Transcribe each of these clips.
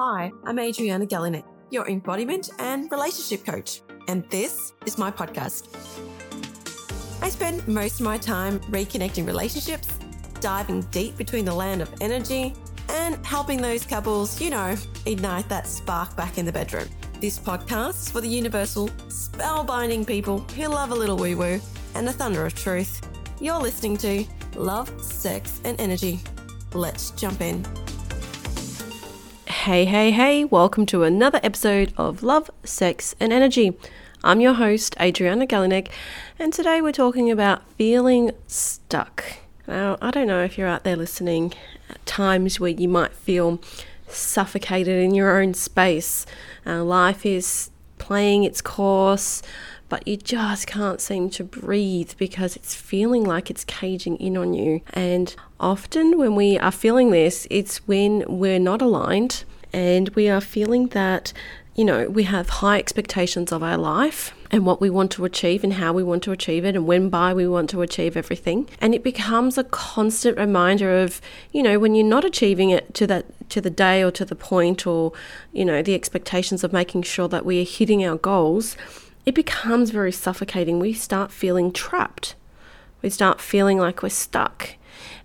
Hi, I'm Adriana Galinec, your embodiment and relationship coach, and this is my podcast. I spend most of my time reconnecting relationships, diving deep between the land of energy, and helping those couples, you know, ignite that spark back in the bedroom. This podcast is for the universal, spellbinding people who love a little woo woo and the thunder of truth. You're listening to Love, Sex, and Energy. Let's jump in. Hey, hey, hey, welcome to another episode of Love, Sex, and Energy. I'm your host, Adriana Galinec, and today we're talking about feeling stuck. Now, I don't know if you're out there listening at times where you might feel suffocated in your own space. Uh, life is playing its course, but you just can't seem to breathe because it's feeling like it's caging in on you. And often, when we are feeling this, it's when we're not aligned and we are feeling that, you know, we have high expectations of our life and what we want to achieve and how we want to achieve it and when by we want to achieve everything. And it becomes a constant reminder of, you know, when you're not achieving it to that to the day or to the point or, you know, the expectations of making sure that we are hitting our goals, it becomes very suffocating. We start feeling trapped. We start feeling like we're stuck.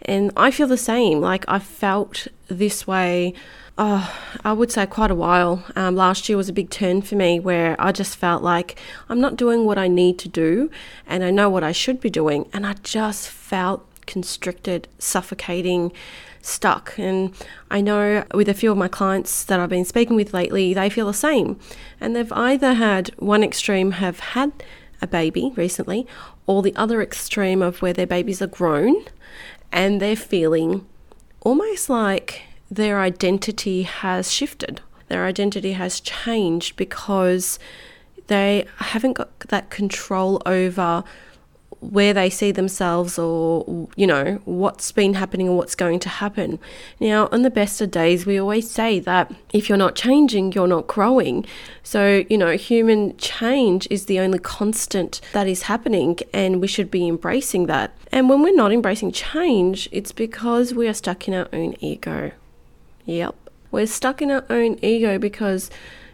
And I feel the same. Like I felt this way oh, I would say quite a while. Um, last year was a big turn for me where I just felt like I'm not doing what I need to do and I know what I should be doing. And I just felt constricted, suffocating, stuck. And I know with a few of my clients that I've been speaking with lately, they feel the same. And they've either had one extreme have had a baby recently, or the other extreme of where their babies are grown and they're feeling almost like their identity has shifted. Their identity has changed because they haven't got that control over where they see themselves or you know what's been happening and what's going to happen. Now on the best of days we always say that if you're not changing you're not growing. So you know human change is the only constant that is happening and we should be embracing that. And when we're not embracing change it's because we are stuck in our own ego Yep. We're stuck in our own ego because,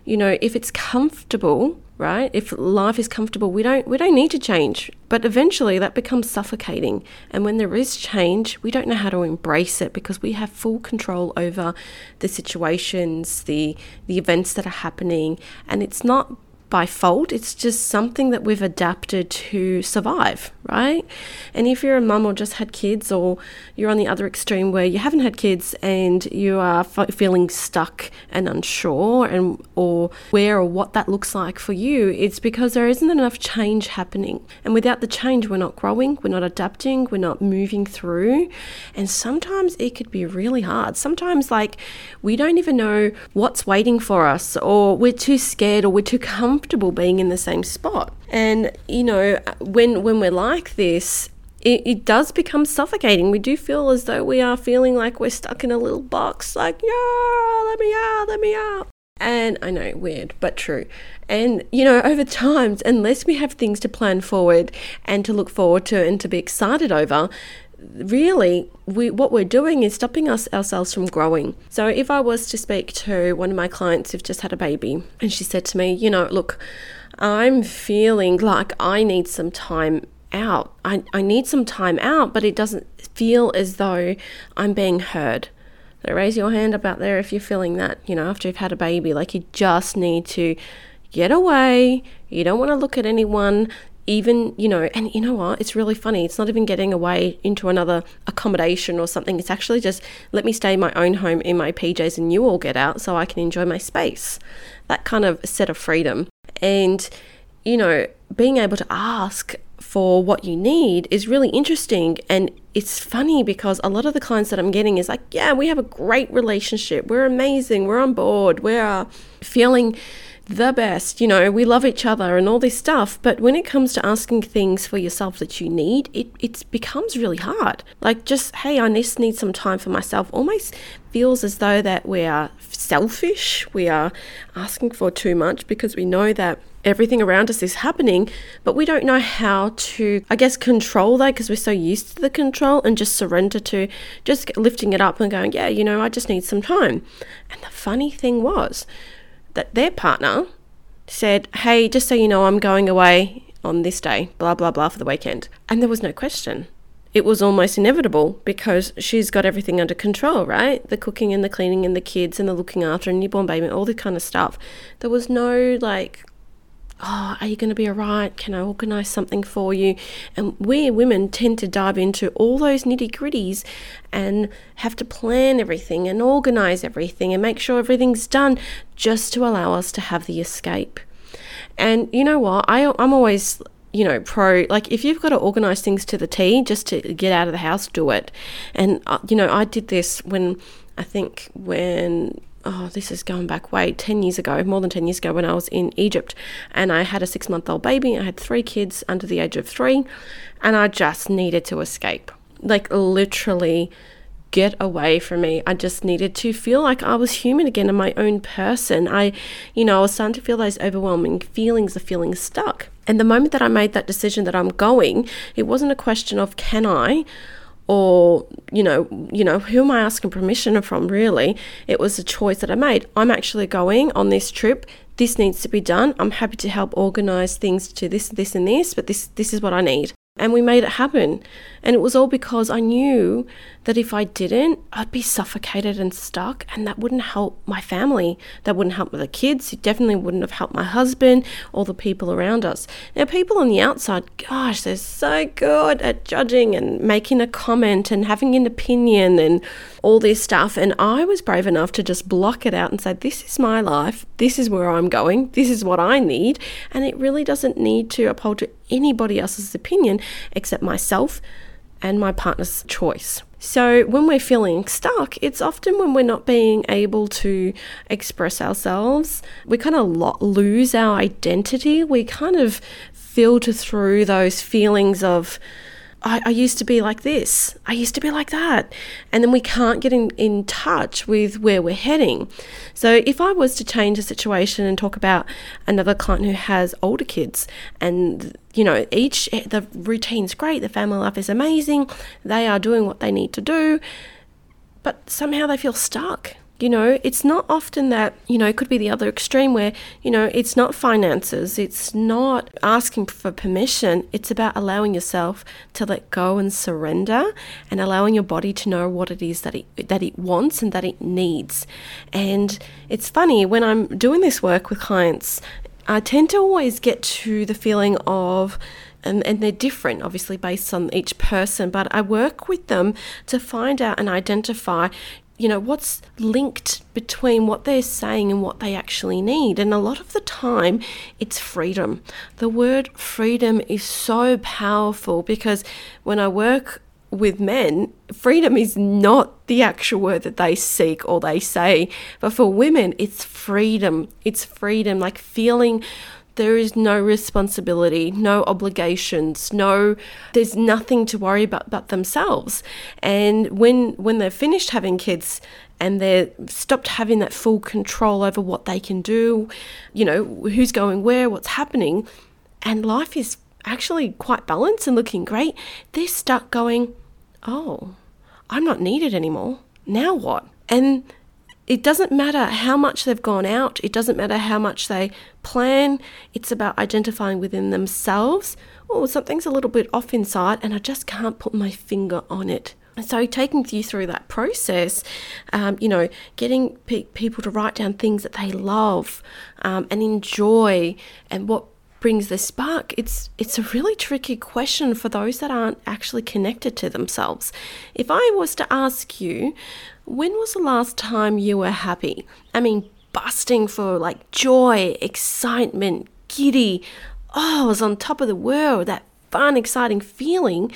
you know, if it's comfortable, right? If life is comfortable, we don't we don't need to change. But eventually that becomes suffocating. And when there is change, we don't know how to embrace it because we have full control over the situations, the the events that are happening, and it's not by fault. It's just something that we've adapted to survive, right? And if you're a mum or just had kids, or you're on the other extreme where you haven't had kids and you are f- feeling stuck and unsure, and or where or what that looks like for you, it's because there isn't enough change happening. And without the change, we're not growing, we're not adapting, we're not moving through. And sometimes it could be really hard. Sometimes, like, we don't even know what's waiting for us, or we're too scared, or we're too comfortable comfortable being in the same spot. And you know, when when we're like this, it, it, does become suffocating. We do feel as though we are feeling like we're stuck in a little box, like, yeah, let me out, let me out. And I know, weird, but true. And, you know, over time, unless we have things to plan forward and to look forward to and to be excited over, really we what we're doing is stopping us ourselves from growing. So if I was to speak to one of my clients who've just had a baby and she said to me, you know, look, I'm feeling like I need some time out. I, I need some time out, but it doesn't feel as though I'm being heard. So raise your hand up out there if you're feeling that, you know, after you've had a baby, like you just need to get away. You don't want to look at anyone even, you know, and you know what? It's really funny. It's not even getting away into another accommodation or something. It's actually just let me stay in my own home in my PJs and you all get out so I can enjoy my space. That kind of set of freedom. And, you know, being able to ask for what you need is really interesting. And it's funny because a lot of the clients that I'm getting is like, yeah, we have a great relationship. We're amazing. We're on board. We're feeling the best, you know, we love each other and all this stuff. But when it comes to asking things for yourself that you need, it, it becomes really hard. Like just, hey, I just need some time for myself almost feels as though that we are selfish. We are asking for too much because we know that everything around us is happening, but we don't know how to, I guess, control that because we're so used to the control and just surrender to just lifting it up and going, yeah, you know, I just need some time. And the funny thing was that their partner said, hey, just so you know, I'm going away on this day, blah, blah, blah, for the weekend. And there was no question it was almost inevitable because she's got everything under control, right? The cooking and the cleaning and the kids and the looking after a newborn baby, all this kind of stuff. There was no like, oh, are you going to be all right? Can I organize something for you? And we women tend to dive into all those nitty gritties and have to plan everything and organize everything and make sure everything's done just to allow us to have the escape. And you know what? I, I'm always you know, pro, like if you've got to organize things to the T just to get out of the house, do it. And, uh, you know, I did this when I think when, oh, this is going back way 10 years ago, more than 10 years ago when I was in Egypt and I had a six month old baby. I had three kids under the age of three and I just needed to escape. Like literally get away from me. I just needed to feel like I was human again and my own person. I, you know, I was starting to feel those overwhelming feelings of feeling stuck. And the moment that I made that decision that I'm going, it wasn't a question of can I or you know you know who am i asking permission from really? It was a choice that i made. I'm actually going on this trip. This needs to be done. I'm happy to help organize things to this this and this but this this is what i need and we made it happen. And it was all because I knew that if I didn't, I'd be suffocated and stuck, and that wouldn't help my family. That wouldn't help the kids. It definitely wouldn't have helped my husband or the people around us. Now, people on the outside, gosh, they're so good at judging and making a comment and having an opinion and all this stuff. And I was brave enough to just block it out and say, This is my life. This is where I'm going. This is what I need. And it really doesn't need to uphold to anybody else's opinion except myself and my partner's choice. So, when we're feeling stuck, it's often when we're not being able to express ourselves. We kind of lo- lose our identity. We kind of filter through those feelings of, I, I, used to be like this. I used to be like that. And then we can't get in, in touch with where we're heading. So, if I was to change the situation and talk about another client who has older kids, and you know, each the routine's great, the family life is amazing, they are doing what they need to do, but somehow they feel stuck. You know, it's not often that, you know, it could be the other extreme where, you know, it's not finances, it's not asking for permission, it's about allowing yourself to let go and surrender and allowing your body to know what it is that it that it wants and that it needs. And it's funny when I'm doing this work with clients, I tend to always get to the feeling of and, and they're different, obviously, based on each person. But I work with them to find out and identify, you know, what's linked between what they're saying and what they actually need. And a lot of the time, it's freedom. The word freedom is so powerful because when I work with men, freedom is not the actual word that they seek or they say. But for women, it's freedom. It's freedom, like feeling there is no responsibility, no obligations, no there's nothing to worry about but themselves. And when when they're finished having kids and they're stopped having that full control over what they can do, you know, who's going where, what's happening, and life is actually quite balanced and looking great, they're stuck going, "Oh, I'm not needed anymore. Now what?" And it doesn't matter how much they've gone out, it doesn't matter how much they plan, it's about identifying within themselves, oh, something's a little bit off inside and I just can't put my finger on it. So, taking you through that process, um, you know, getting pe- people to write down things that they love um, and enjoy and what brings the spark it's it's a really tricky question for those that aren't actually connected to themselves. If i was to ask you when was the last time you were happy? I mean busting for like joy excitement giddy. Oh i was on top of the world that fun exciting feeling.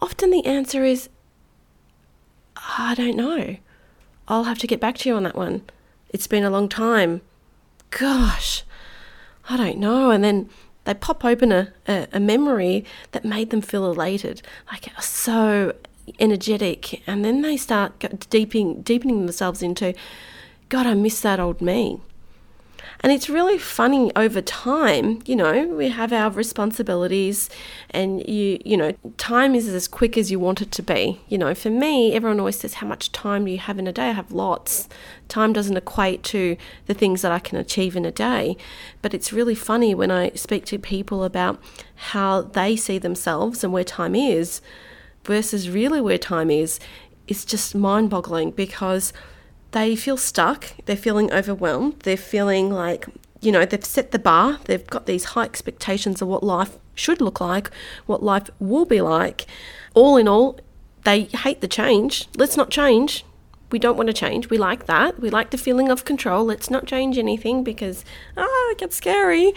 Often the answer is i don't know. I'll have to get back to you on that one. It's been a long time. Gosh I don't know. And then they pop open a, a, a memory that made them feel elated, like so energetic. And then they start deepening, deepening themselves into, God, I miss that old me. And it's really funny over time, you know, we have our responsibilities and you you know, time is as quick as you want it to be. You know, for me, everyone always says how much time do you have in a day? I have lots. Time doesn't equate to the things that I can achieve in a day. But it's really funny when I speak to people about how they see themselves and where time is versus really where time is. It's just mind boggling because they feel stuck, they're feeling overwhelmed, they're feeling like, you know, they've set the bar, they've got these high expectations of what life should look like, what life will be like. All in all, they hate the change. Let's not change. We don't want to change. We like that. We like the feeling of control. Let's not change anything because, ah, it gets scary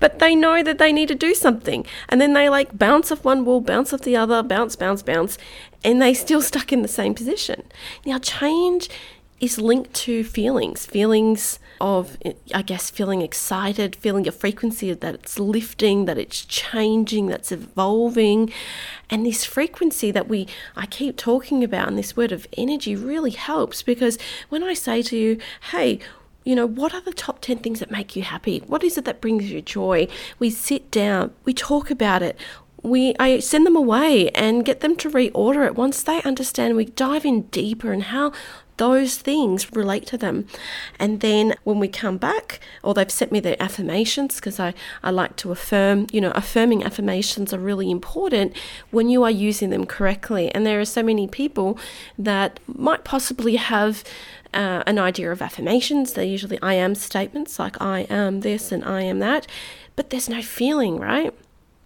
but they know that they need to do something. And then they like bounce off one wall, bounce off the other, bounce, bounce, bounce, and they still stuck in the same position. Now, change is linked to feelings feelings of i guess feeling excited feeling a frequency that it's lifting that it's changing that's evolving and this frequency that we i keep talking about and this word of energy really helps because when i say to you hey you know, what are the top 10 things that make you happy? What is it that brings you joy? We sit down, we talk about it. We, I send them away and get them to reorder it once they understand. We dive in deeper and how those things relate to them. And then when we come back, or they've sent me their affirmations, because I, I like to affirm, you know, affirming affirmations are really important when you are using them correctly. And there are so many people that might possibly have uh, an idea of affirmations. They're usually I am statements, like I am this and I am that, but there's no feeling, right?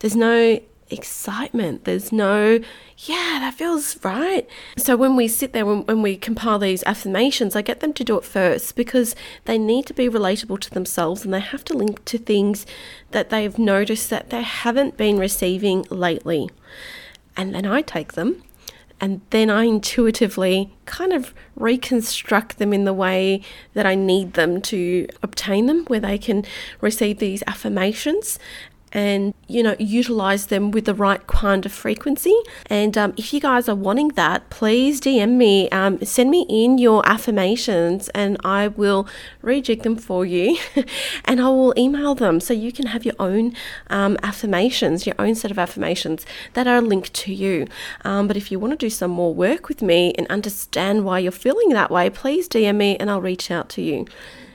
There's no excitement. There's no, yeah, that feels right. So when we sit there, when, when we compile these affirmations, I get them to do it first because they need to be relatable to themselves and they have to link to things that they've noticed that they haven't been receiving lately. And then I take them and then I intuitively kind of reconstruct them in the way that I need them to obtain them, where they can receive these affirmations and you know utilize them with the right kind of frequency. And um, if you guys are wanting that please dm me um, send me in your affirmations and i will rejig them for you and i will email them. So you can have your own um, affirmations your own set of affirmations that are linked to you. Um, but if you want to do some more work with me and understand why you're feeling that way please dm me and i'll reach out to you.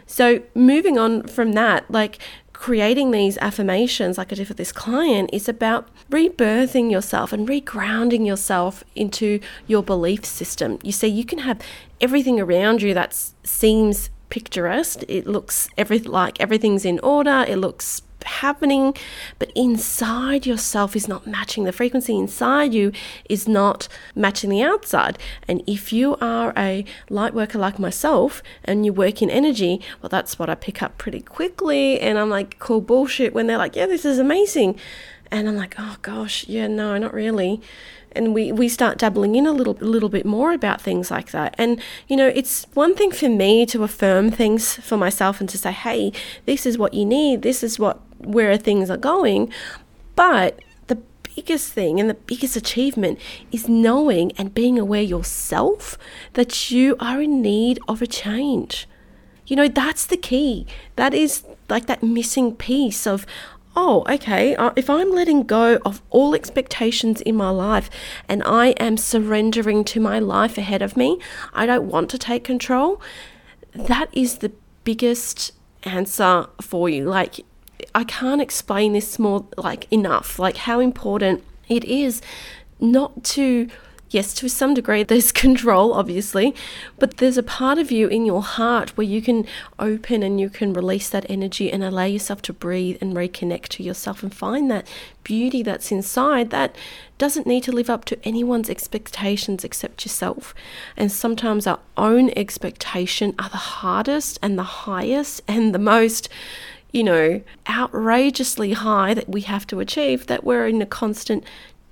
So moving on from that like creating these affirmations, like I did for this client, is about rebirthing yourself and regrounding yourself into your belief system. You see, you can have everything around you that seems picturesque. It looks every like everything's in order. It looks happening, but inside yourself is not matching. The frequency inside you is not matching the outside. And if you are a light worker like myself and you work in energy, well, that's what I pick up pretty quickly. And I'm like, cool bullshit when they're like, yeah, this is amazing. And I'm like, oh gosh, yeah, no, not really and we, we start dabbling in a little a little bit more about things like that. And you know, it's one thing for me to affirm things for myself and to say, "Hey, this is what you need. This is what where things are going." But the biggest thing and the biggest achievement is knowing and being aware yourself that you are in need of a change. You know, that's the key. That is like that missing piece of oh, okay, uh, if I'm letting go of all expectations in my life and I am surrendering to my life ahead of me, I don't want to take control, that is the biggest answer for you. Like, I can't explain this more, like, enough, like, how important it is not to yes, to some degree, there's control, obviously, but there's a part of you in your heart where you can open and you can release that energy and allow yourself to breathe and reconnect to yourself and find that beauty that's inside that doesn't need to live up to anyone's expectations except yourself. And sometimes our own expectation are the hardest and the highest and the most you know, outrageously high that we have to achieve, that we're in a constant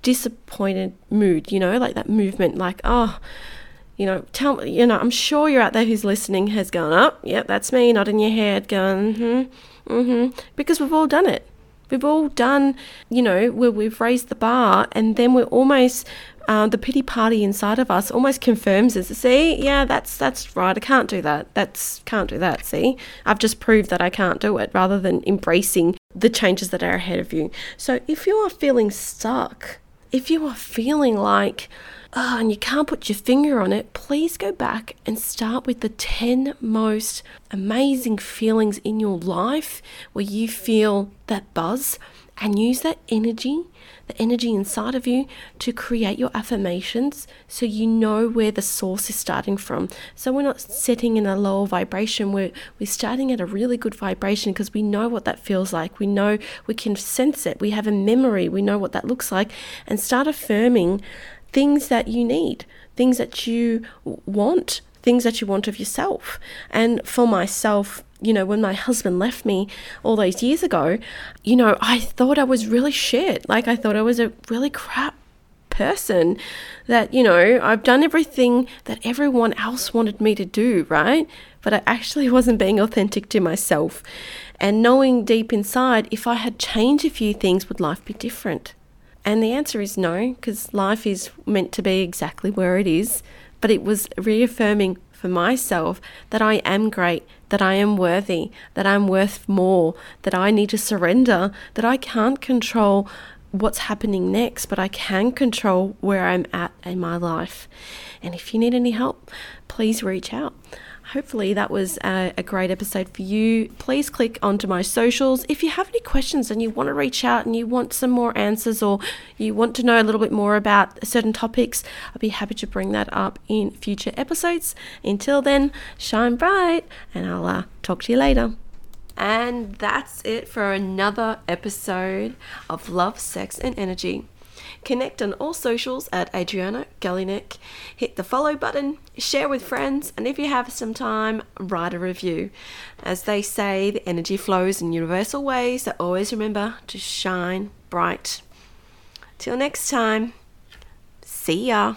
disappointed mood, you know, like that movement, like, oh, you know, tell me, you know, I'm sure you're out there who's listening has gone up. Oh, yep, that's me, not in your head, going, mm hmm, mm hmm, because we've all done it. We've all done, you know, where we've raised the bar and then we're almost uh, the pity party inside of us almost confirms us. See, yeah, that's that's right. I can't do that. That's can't do that. See, I've just proved that I can't do it, rather than embracing the changes that are ahead of you. So if you are feeling stuck, if you are feeling like oh, and you can't put your finger on it, please go back and start with the 10 most amazing feelings in your life where you feel that buzz and use that energy the energy inside of you to create your affirmations so you know where the source is starting from. So we're not setting in a lower vibration, we're, we're starting at a really good vibration because we know what that feels like. We know we can sense it, we have a memory, we know what that looks like, and start affirming things that you need, things that you want, things that you want of yourself. And for myself, you know, when my husband left me all those years ago, you know, I thought I was really shit. Like, I thought I was a really crap person that, you know, I've done everything that everyone else wanted me to do, right? But I actually wasn't being authentic to myself. And knowing deep inside, if I had changed a few things, would life be different? And the answer is no, because life is meant to be exactly where it is. But it was reaffirming for myself that I am great, that I am worthy, that I'm worth more, that I need to surrender, that I can't control what's happening next, but I can control where I'm at in my life. And if you need any help, please reach out. Hopefully, that was a, a, great episode for you. Please click onto my socials. If you have any questions and you want to reach out and you want some more answers or you want to know a little bit more about certain topics, I'll be happy to bring that up in future episodes. Until then, shine bright and I'll uh, talk to you later. And that's it for another episode of Love, Sex, and Energy. Connect on all socials at Adriana Galinec. Hit the follow button, share with friends, and if you have some time, write a review. As they say, the energy flows in universal ways, so always remember to shine bright. Till next time, see ya.